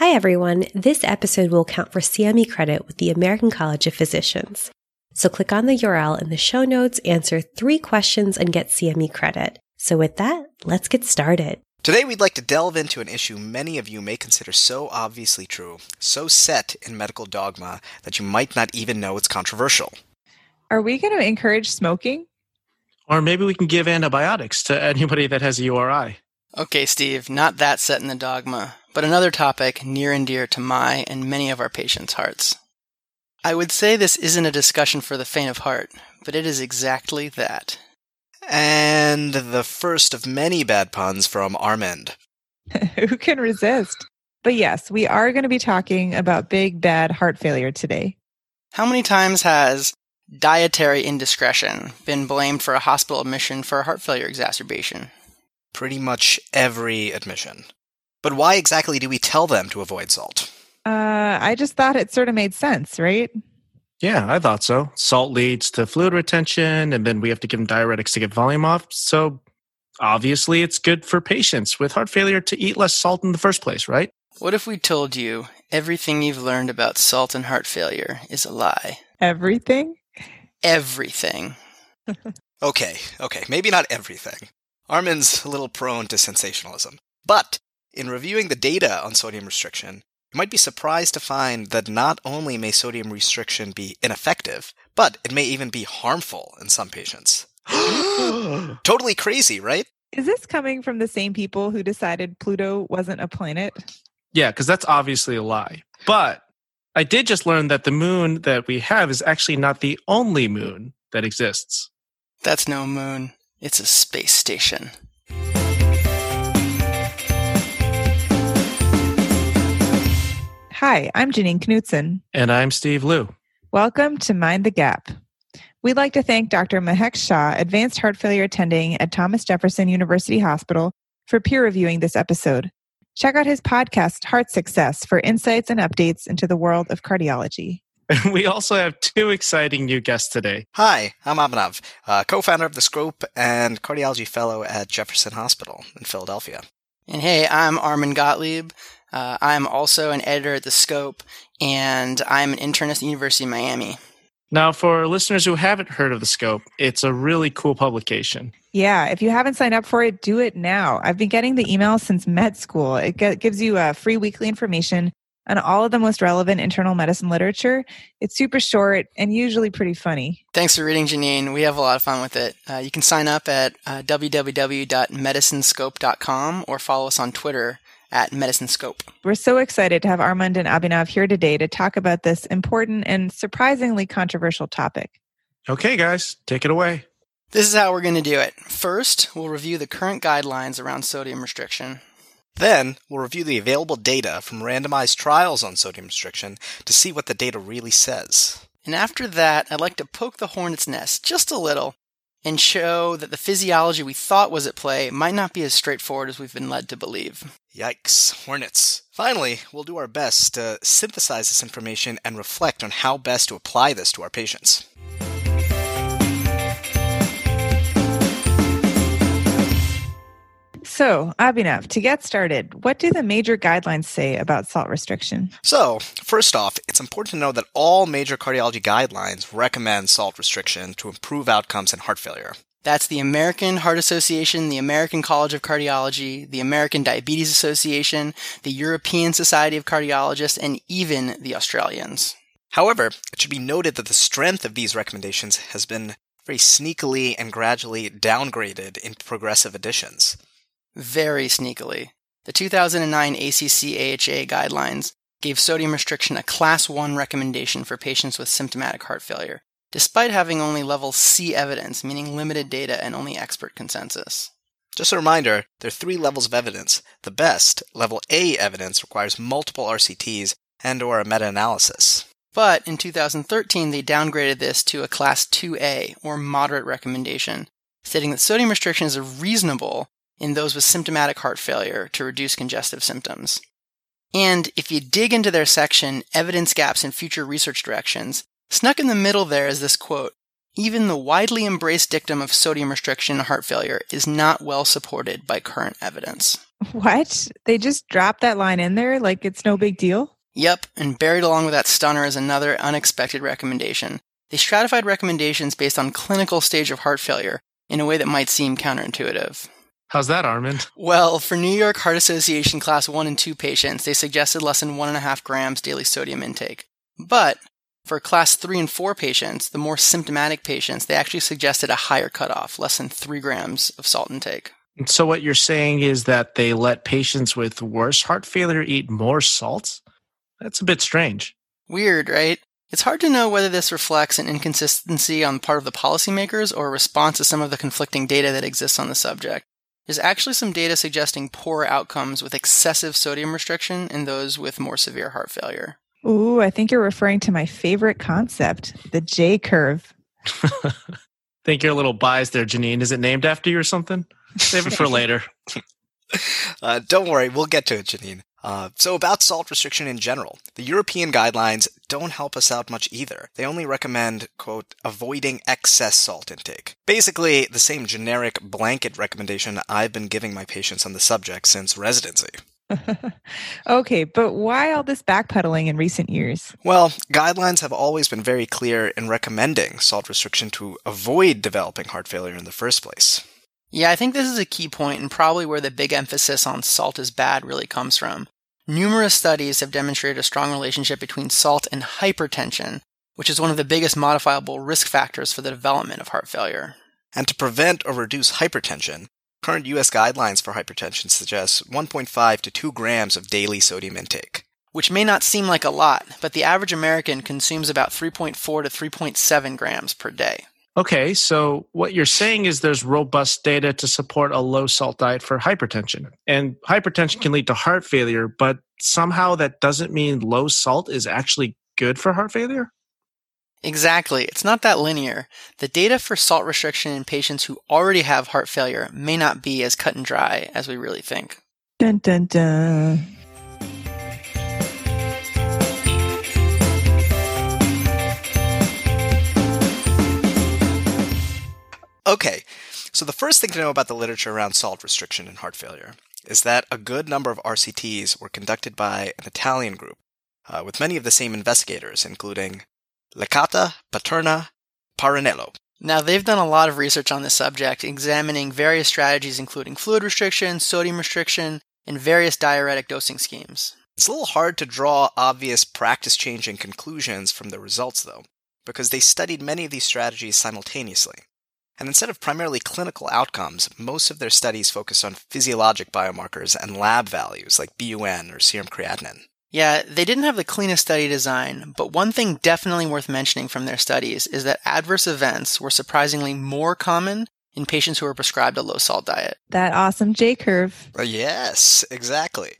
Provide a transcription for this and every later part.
Hi, everyone. This episode will count for CME credit with the American College of Physicians. So click on the URL in the show notes, answer three questions, and get CME credit. So with that, let's get started. Today, we'd like to delve into an issue many of you may consider so obviously true, so set in medical dogma that you might not even know it's controversial. Are we going to encourage smoking? Or maybe we can give antibiotics to anybody that has a URI. Okay, Steve, not that set in the dogma, but another topic near and dear to my and many of our patients' hearts. I would say this isn't a discussion for the faint of heart, but it is exactly that. And the first of many bad puns from Armand. Who can resist? But yes, we are going to be talking about big bad heart failure today. How many times has dietary indiscretion been blamed for a hospital admission for a heart failure exacerbation? Pretty much every admission. But why exactly do we tell them to avoid salt? Uh, I just thought it sort of made sense, right? Yeah, I thought so. Salt leads to fluid retention, and then we have to give them diuretics to get volume off. So obviously, it's good for patients with heart failure to eat less salt in the first place, right? What if we told you everything you've learned about salt and heart failure is a lie? Everything? Everything. okay, okay, maybe not everything. Armand's a little prone to sensationalism. But in reviewing the data on sodium restriction, you might be surprised to find that not only may sodium restriction be ineffective, but it may even be harmful in some patients. totally crazy, right? Is this coming from the same people who decided Pluto wasn't a planet? Yeah, because that's obviously a lie. But I did just learn that the moon that we have is actually not the only moon that exists. That's no moon, it's a space station. Hi, I'm Janine Knudsen. And I'm Steve Liu. Welcome to Mind the Gap. We'd like to thank Dr. Mahek Shah, advanced heart failure attending at Thomas Jefferson University Hospital, for peer reviewing this episode. Check out his podcast, Heart Success, for insights and updates into the world of cardiology. we also have two exciting new guests today. Hi, I'm Abhinav, uh, co-founder of The Scope and cardiology fellow at Jefferson Hospital in Philadelphia. And hey, I'm Armand Gottlieb. Uh, I'm also an editor at The Scope, and I'm an internist at the University of Miami. Now, for listeners who haven't heard of The Scope, it's a really cool publication. Yeah, if you haven't signed up for it, do it now. I've been getting the email since med school. It gives you uh, free weekly information on all of the most relevant internal medicine literature. It's super short and usually pretty funny. Thanks for reading, Janine. We have a lot of fun with it. Uh, you can sign up at uh, www.medicinescope.com or follow us on Twitter at Medicine Scope. We're so excited to have Armand and Abhinav here today to talk about this important and surprisingly controversial topic. Okay, guys, take it away. This is how we're going to do it. First, we'll review the current guidelines around sodium restriction. Then, we'll review the available data from randomized trials on sodium restriction to see what the data really says. And after that, I'd like to poke the hornet's nest just a little and show that the physiology we thought was at play might not be as straightforward as we've been led to believe. Yikes, hornets. Finally, we'll do our best to synthesize this information and reflect on how best to apply this to our patients. So, Abhinav, to get started, what do the major guidelines say about salt restriction? So, first off, it's important to know that all major cardiology guidelines recommend salt restriction to improve outcomes in heart failure. That's the American Heart Association, the American College of Cardiology, the American Diabetes Association, the European Society of Cardiologists, and even the Australians. However, it should be noted that the strength of these recommendations has been very sneakily and gradually downgraded in progressive editions very sneakily. The 2009 ACC AHA guidelines gave sodium restriction a class 1 recommendation for patients with symptomatic heart failure, despite having only level C evidence, meaning limited data and only expert consensus. Just a reminder, there are three levels of evidence. The best, level A evidence, requires multiple RCTs and or a meta-analysis. But in 2013, they downgraded this to a class 2A, or moderate recommendation, stating that sodium restriction is a reasonable in those with symptomatic heart failure to reduce congestive symptoms. And if you dig into their section, Evidence Gaps and Future Research Directions, snuck in the middle there is this quote Even the widely embraced dictum of sodium restriction in heart failure is not well supported by current evidence. What? They just dropped that line in there like it's no big deal? Yep, and buried along with that stunner is another unexpected recommendation. They stratified recommendations based on clinical stage of heart failure in a way that might seem counterintuitive. How's that, Armand? Well, for New York Heart Association class 1 and 2 patients, they suggested less than 1.5 grams daily sodium intake. But for class 3 and 4 patients, the more symptomatic patients, they actually suggested a higher cutoff, less than 3 grams of salt intake. So, what you're saying is that they let patients with worse heart failure eat more salt? That's a bit strange. Weird, right? It's hard to know whether this reflects an inconsistency on the part of the policymakers or a response to some of the conflicting data that exists on the subject. There's actually some data suggesting poor outcomes with excessive sodium restriction in those with more severe heart failure. Ooh, I think you're referring to my favorite concept, the J curve. think you're a little biased there, Janine. Is it named after you or something? Save it for later. Uh, don't worry, we'll get to it, Janine. Uh, so about salt restriction in general, the European guidelines don't help us out much either. They only recommend, quote, avoiding excess salt intake. Basically, the same generic blanket recommendation I've been giving my patients on the subject since residency. okay, but why all this backpedaling in recent years? Well, guidelines have always been very clear in recommending salt restriction to avoid developing heart failure in the first place. Yeah, I think this is a key point and probably where the big emphasis on salt is bad really comes from. Numerous studies have demonstrated a strong relationship between salt and hypertension, which is one of the biggest modifiable risk factors for the development of heart failure. And to prevent or reduce hypertension, current US guidelines for hypertension suggest 1.5 to 2 grams of daily sodium intake. Which may not seem like a lot, but the average American consumes about 3.4 to 3.7 grams per day. Okay, so what you're saying is there's robust data to support a low salt diet for hypertension. And hypertension can lead to heart failure, but somehow that doesn't mean low salt is actually good for heart failure? Exactly. It's not that linear. The data for salt restriction in patients who already have heart failure may not be as cut and dry as we really think. Dun dun dun. Okay, so the first thing to know about the literature around salt restriction in heart failure is that a good number of RCTs were conducted by an Italian group uh, with many of the same investigators, including Licata, Paterna, Parrinello. Now, they've done a lot of research on this subject, examining various strategies including fluid restriction, sodium restriction, and various diuretic dosing schemes. It's a little hard to draw obvious practice changing conclusions from the results, though, because they studied many of these strategies simultaneously. And instead of primarily clinical outcomes, most of their studies focused on physiologic biomarkers and lab values like BUN or serum creatinine. Yeah, they didn't have the cleanest study design, but one thing definitely worth mentioning from their studies is that adverse events were surprisingly more common in patients who were prescribed a low salt diet. That awesome J curve. Uh, yes, exactly.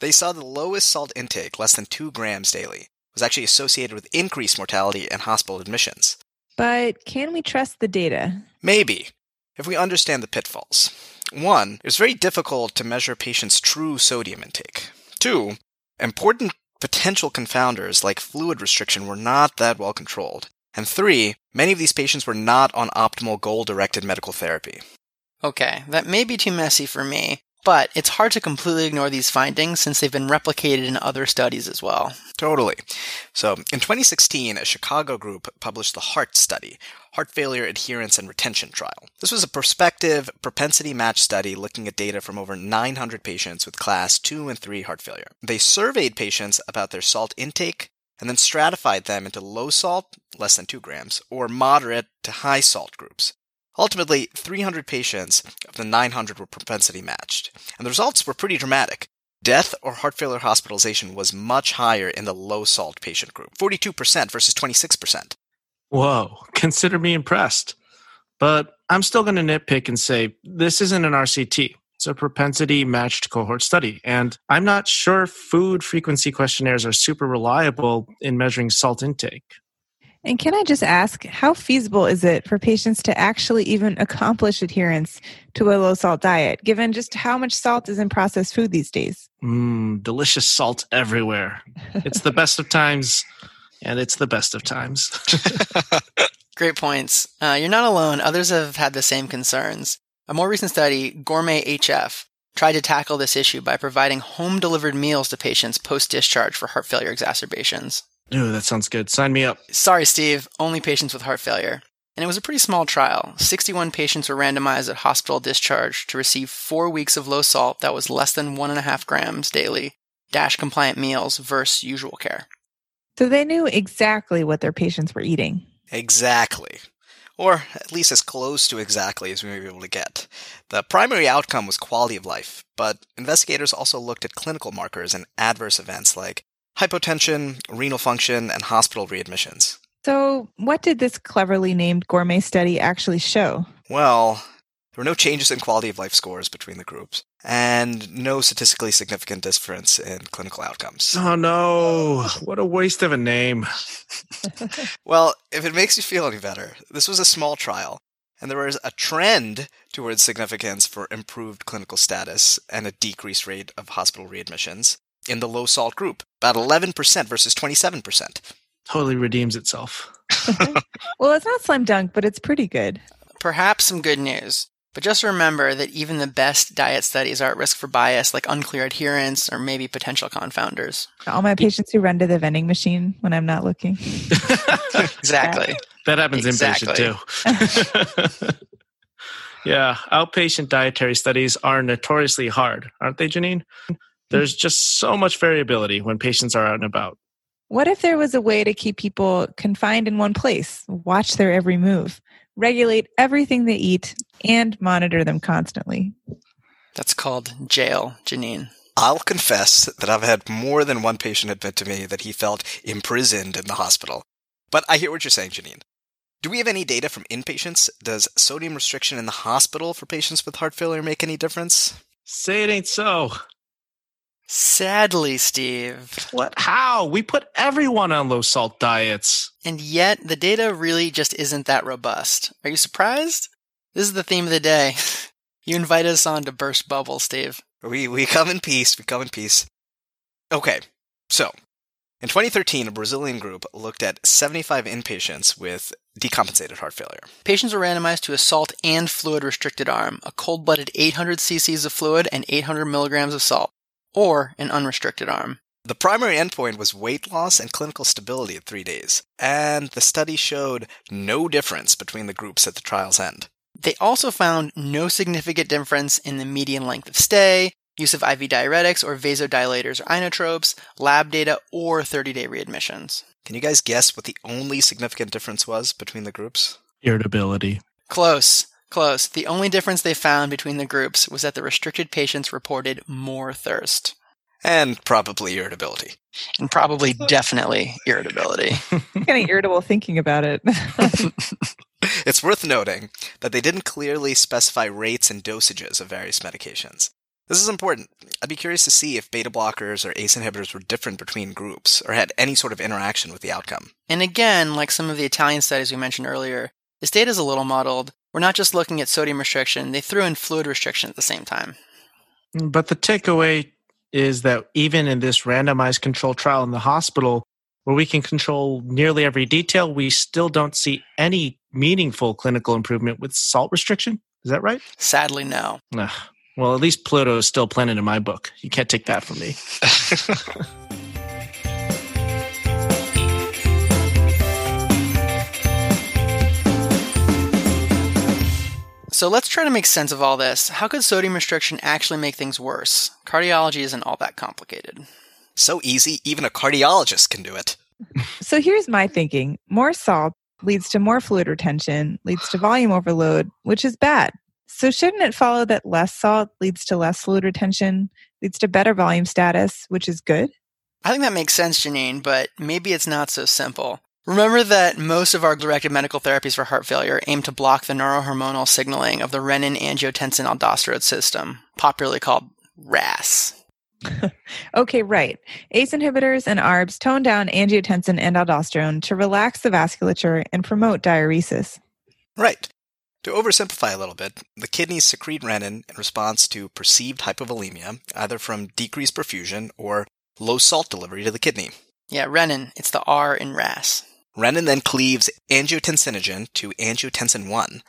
They saw the lowest salt intake, less than 2 grams daily, was actually associated with increased mortality and hospital admissions. But can we trust the data? Maybe, if we understand the pitfalls. One, it was very difficult to measure patients' true sodium intake. Two, important potential confounders like fluid restriction were not that well controlled. And three, many of these patients were not on optimal goal directed medical therapy. Okay, that may be too messy for me, but it's hard to completely ignore these findings since they've been replicated in other studies as well. Totally. So, in 2016, a Chicago group published the HEART study, Heart Failure Adherence and Retention Trial. This was a prospective propensity match study looking at data from over 900 patients with class 2 and 3 heart failure. They surveyed patients about their salt intake and then stratified them into low salt, less than 2 grams, or moderate to high salt groups. Ultimately, 300 patients of the 900 were propensity matched, and the results were pretty dramatic. Death or heart failure hospitalization was much higher in the low salt patient group 42% versus 26%. Whoa, consider me impressed. But I'm still going to nitpick and say this isn't an RCT. It's a propensity matched cohort study. And I'm not sure food frequency questionnaires are super reliable in measuring salt intake. And can I just ask, how feasible is it for patients to actually even accomplish adherence to a low salt diet, given just how much salt is in processed food these days? Mmm, delicious salt everywhere. It's the best of times, and it's the best of times. Great points. Uh, you're not alone. Others have had the same concerns. A more recent study, Gourmet HF, tried to tackle this issue by providing home delivered meals to patients post discharge for heart failure exacerbations. Ooh, that sounds good. Sign me up. Sorry, Steve, only patients with heart failure. And it was a pretty small trial. 61 patients were randomized at hospital discharge to receive four weeks of low salt that was less than one and a half grams daily, DASH compliant meals versus usual care. So they knew exactly what their patients were eating. Exactly. Or at least as close to exactly as we may be able to get. The primary outcome was quality of life, but investigators also looked at clinical markers and adverse events like hypotension, renal function, and hospital readmissions. So, what did this cleverly named gourmet study actually show? Well, there were no changes in quality of life scores between the groups, and no statistically significant difference in clinical outcomes. Oh no, what a waste of a name. well, if it makes you feel any better, this was a small trial, and there was a trend towards significance for improved clinical status and a decreased rate of hospital readmissions in the low salt group, about 11% versus 27%. Totally redeems itself. well, it's not slam dunk, but it's pretty good. Perhaps some good news. But just remember that even the best diet studies are at risk for bias, like unclear adherence or maybe potential confounders. All my patients who run to the vending machine when I'm not looking. exactly. That happens exactly. inpatient too. yeah, outpatient dietary studies are notoriously hard, aren't they, Janine? There's just so much variability when patients are out and about. What if there was a way to keep people confined in one place, watch their every move? Regulate everything they eat, and monitor them constantly. That's called jail, Janine. I'll confess that I've had more than one patient admit to me that he felt imprisoned in the hospital. But I hear what you're saying, Janine. Do we have any data from inpatients? Does sodium restriction in the hospital for patients with heart failure make any difference? Say it ain't so. Sadly, Steve. What? How? We put everyone on low salt diets. And yet, the data really just isn't that robust. Are you surprised? This is the theme of the day. You invited us on to burst bubbles, Steve. We, we come in peace. We come in peace. Okay, so in 2013, a Brazilian group looked at 75 inpatients with decompensated heart failure. Patients were randomized to a salt and fluid restricted arm, a cold blooded 800 cc's of fluid and 800 milligrams of salt or an unrestricted arm. The primary endpoint was weight loss and clinical stability at three days, and the study showed no difference between the groups at the trial's end. They also found no significant difference in the median length of stay, use of IV diuretics or vasodilators or inotropes, lab data, or 30 day readmissions. Can you guys guess what the only significant difference was between the groups? Irritability. Close. Close. The only difference they found between the groups was that the restricted patients reported more thirst. And probably irritability. And probably definitely irritability. Getting irritable thinking about it. it's worth noting that they didn't clearly specify rates and dosages of various medications. This is important. I'd be curious to see if beta blockers or ACE inhibitors were different between groups or had any sort of interaction with the outcome. And again, like some of the Italian studies we mentioned earlier, this data is a little muddled we're not just looking at sodium restriction, they threw in fluid restriction at the same time. But the takeaway is that even in this randomized control trial in the hospital, where we can control nearly every detail, we still don't see any meaningful clinical improvement with salt restriction. Is that right? Sadly, no. well, at least Pluto is still planet in my book. You can't take that from me. So let's try to make sense of all this. How could sodium restriction actually make things worse? Cardiology isn't all that complicated. So easy, even a cardiologist can do it. So here's my thinking more salt leads to more fluid retention, leads to volume overload, which is bad. So shouldn't it follow that less salt leads to less fluid retention, leads to better volume status, which is good? I think that makes sense, Janine, but maybe it's not so simple. Remember that most of our directed medical therapies for heart failure aim to block the neurohormonal signaling of the renin angiotensin aldosterone system, popularly called RAS. okay, right. ACE inhibitors and ARBs tone down angiotensin and aldosterone to relax the vasculature and promote diuresis. Right. To oversimplify a little bit, the kidneys secrete renin in response to perceived hypovolemia, either from decreased perfusion or low salt delivery to the kidney. Yeah, renin. It's the R in RAS. Renin then cleaves angiotensinogen to angiotensin 1.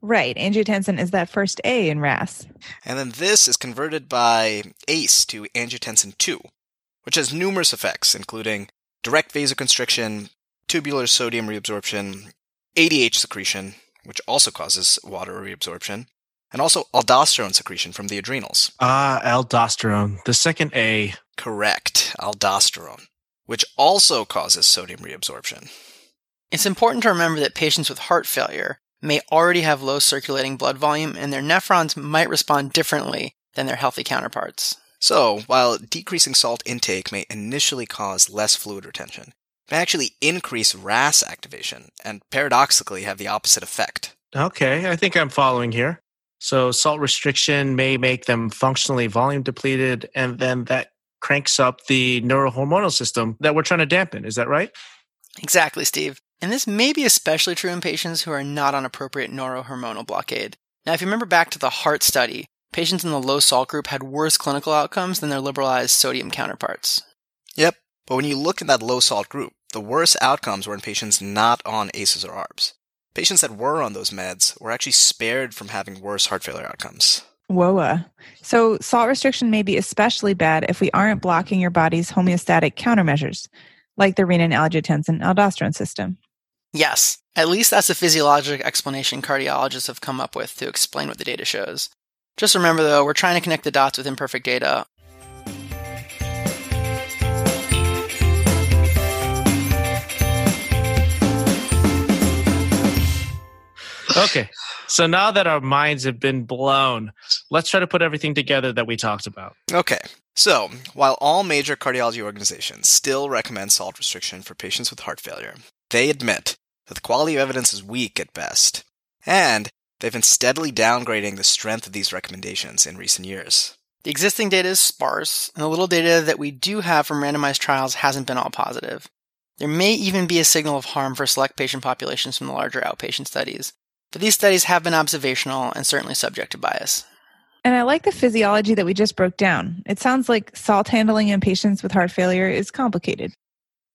Right. Angiotensin is that first A in RAS. And then this is converted by ACE to angiotensin 2, which has numerous effects, including direct vasoconstriction, tubular sodium reabsorption, ADH secretion, which also causes water reabsorption, and also aldosterone secretion from the adrenals. Ah, aldosterone, the second A. Correct, aldosterone, which also causes sodium reabsorption. It's important to remember that patients with heart failure may already have low circulating blood volume and their nephrons might respond differently than their healthy counterparts. So, while decreasing salt intake may initially cause less fluid retention, it may actually increase RAS activation and paradoxically have the opposite effect. Okay, I think I'm following here. So, salt restriction may make them functionally volume depleted, and then that cranks up the neurohormonal system that we're trying to dampen. Is that right? Exactly, Steve. And this may be especially true in patients who are not on appropriate neurohormonal blockade. Now, if you remember back to the heart study, patients in the low salt group had worse clinical outcomes than their liberalized sodium counterparts. Yep, but when you look in that low salt group, the worst outcomes were in patients not on ACEs or ARBs. Patients that were on those meds were actually spared from having worse heart failure outcomes. Whoa. So, salt restriction may be especially bad if we aren't blocking your body's homeostatic countermeasures, like the renin angiotensin aldosterone system. Yes, at least that's a physiologic explanation cardiologists have come up with to explain what the data shows. Just remember though, we're trying to connect the dots with imperfect data. Okay, so now that our minds have been blown, let's try to put everything together that we talked about. Okay, so while all major cardiology organizations still recommend salt restriction for patients with heart failure, they admit that the quality of evidence is weak at best, and they've been steadily downgrading the strength of these recommendations in recent years. The existing data is sparse, and the little data that we do have from randomized trials hasn't been all positive. There may even be a signal of harm for select patient populations from the larger outpatient studies, but these studies have been observational and certainly subject to bias. And I like the physiology that we just broke down. It sounds like salt handling in patients with heart failure is complicated.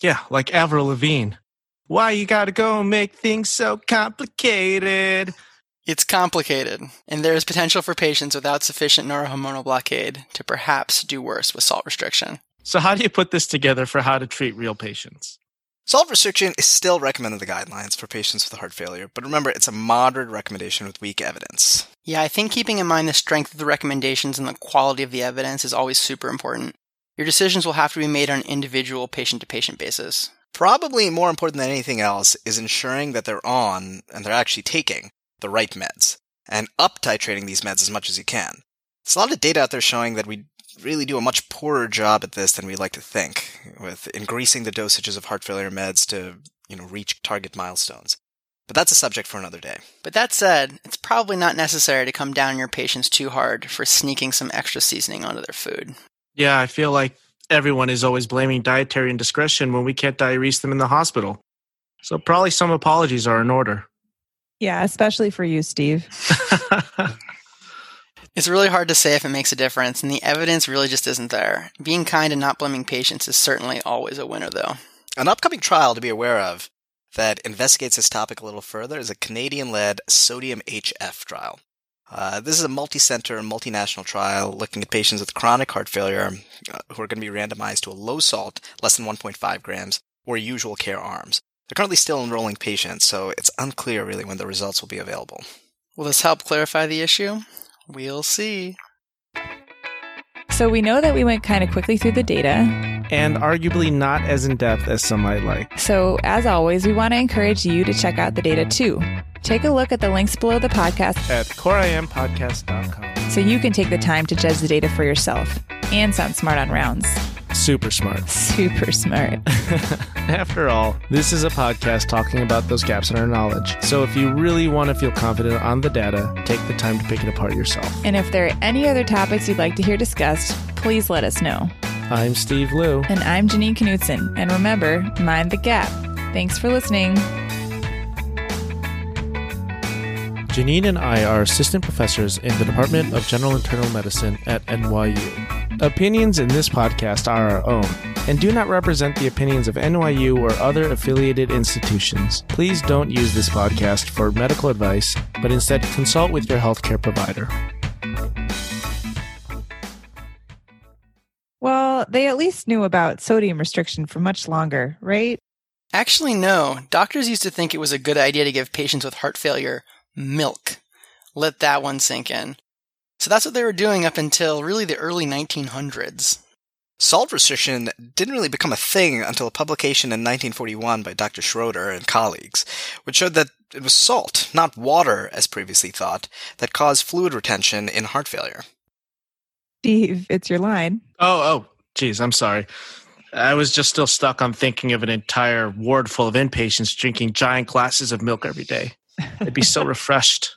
Yeah, like Avril Lavigne. Why you gotta go make things so complicated? It's complicated, and there is potential for patients without sufficient neurohormonal blockade to perhaps do worse with salt restriction. So, how do you put this together for how to treat real patients? Salt restriction is still recommended in the guidelines for patients with heart failure, but remember, it's a moderate recommendation with weak evidence. Yeah, I think keeping in mind the strength of the recommendations and the quality of the evidence is always super important. Your decisions will have to be made on an individual patient to patient basis. Probably more important than anything else is ensuring that they're on, and they're actually taking, the right meds, and up titrating these meds as much as you can. There's a lot of data out there showing that we really do a much poorer job at this than we like to think, with increasing the dosages of heart failure meds to, you know, reach target milestones. But that's a subject for another day. But that said, it's probably not necessary to come down your patients too hard for sneaking some extra seasoning onto their food. Yeah, I feel like everyone is always blaming dietary indiscretion when we can't diurese them in the hospital. So probably some apologies are in order. Yeah, especially for you, Steve. It's really hard to say if it makes a difference, and the evidence really just isn't there. Being kind and not blaming patients is certainly always a winner, though. An upcoming trial to be aware of that investigates this topic a little further is a Canadian led sodium HF trial. Uh, this is a multi center, multinational trial looking at patients with chronic heart failure uh, who are going to be randomized to a low salt, less than 1.5 grams, or usual care arms. They're currently still enrolling patients, so it's unclear really when the results will be available. Will this help clarify the issue? We'll see. So we know that we went kind of quickly through the data. and arguably not as in depth as some might like. So, as always, we want to encourage you to check out the data too. Take a look at the links below the podcast At coreimpodcast.com. so you can take the time to judge the data for yourself and sound smart on rounds. Super smart. Super smart. After all, this is a podcast talking about those gaps in our knowledge. So if you really want to feel confident on the data, take the time to pick it apart yourself. And if there are any other topics you'd like to hear discussed, please let us know. I'm Steve Liu. And I'm Janine Knudsen. And remember, mind the gap. Thanks for listening. Janine and I are assistant professors in the Department of General Internal Medicine at NYU. Opinions in this podcast are our own and do not represent the opinions of NYU or other affiliated institutions. Please don't use this podcast for medical advice, but instead consult with your healthcare provider. Well, they at least knew about sodium restriction for much longer, right? Actually, no. Doctors used to think it was a good idea to give patients with heart failure milk. Let that one sink in. So that's what they were doing up until really the early 1900s. Salt restriction didn't really become a thing until a publication in 1941 by Dr. Schroeder and colleagues, which showed that it was salt, not water, as previously thought, that caused fluid retention in heart failure. Steve, it's your line. Oh, oh, geez, I'm sorry. I was just still stuck on thinking of an entire ward full of inpatients drinking giant glasses of milk every day. I'd be so refreshed.